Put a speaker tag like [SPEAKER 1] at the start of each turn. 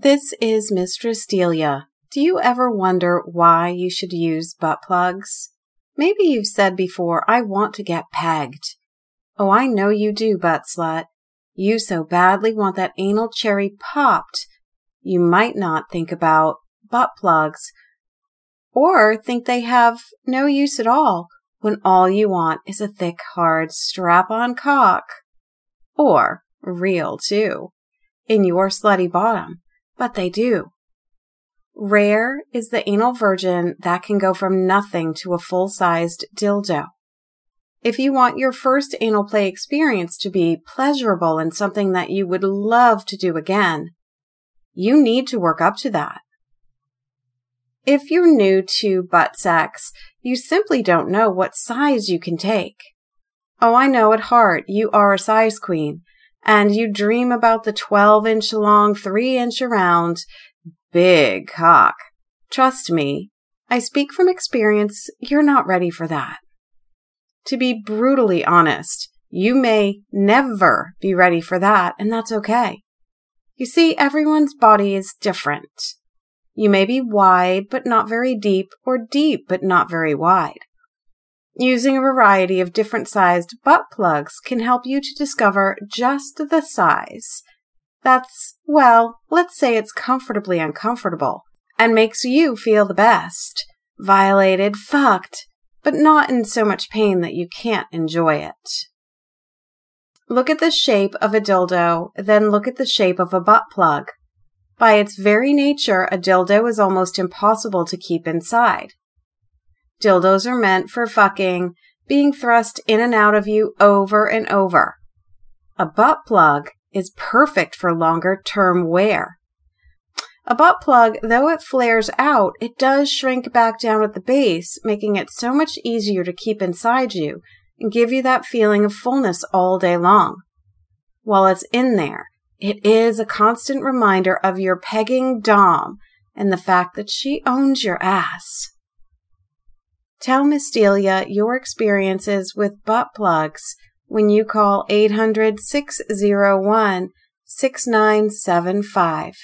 [SPEAKER 1] This is Mistress Delia. Do you ever wonder why you should use butt plugs? Maybe you've said before, I want to get pegged. Oh, I know you do, butt slut. You so badly want that anal cherry popped. You might not think about butt plugs or think they have no use at all when all you want is a thick, hard, strap on cock. Or real, too, in your slutty bottom but they do. Rare is the anal virgin that can go from nothing to a full sized dildo. If you want your first anal play experience to be pleasurable and something that you would love to do again, you need to work up to that. If you're new to butt sex, you simply don't know what size you can take. Oh, I know at heart you are a size queen, and you dream about the 12 inch long, 3 inch around, big cock. Trust me, I speak from experience, you're not ready for that. To be brutally honest, you may never be ready for that, and that's okay. You see, everyone's body is different. You may be wide, but not very deep, or deep, but not very wide. Using a variety of different sized butt plugs can help you to discover just the size that's, well, let's say it's comfortably uncomfortable and makes you feel the best. Violated, fucked, but not in so much pain that you can't enjoy it. Look at the shape of a dildo, then look at the shape of a butt plug. By its very nature, a dildo is almost impossible to keep inside. Dildos are meant for fucking, being thrust in and out of you over and over. A butt plug is perfect for longer term wear. A butt plug, though it flares out, it does shrink back down at the base, making it so much easier to keep inside you and give you that feeling of fullness all day long. While it's in there, it is a constant reminder of your pegging Dom and the fact that she owns your ass. Tell Miss Delia your experiences with butt plugs when you call 800 601 6975.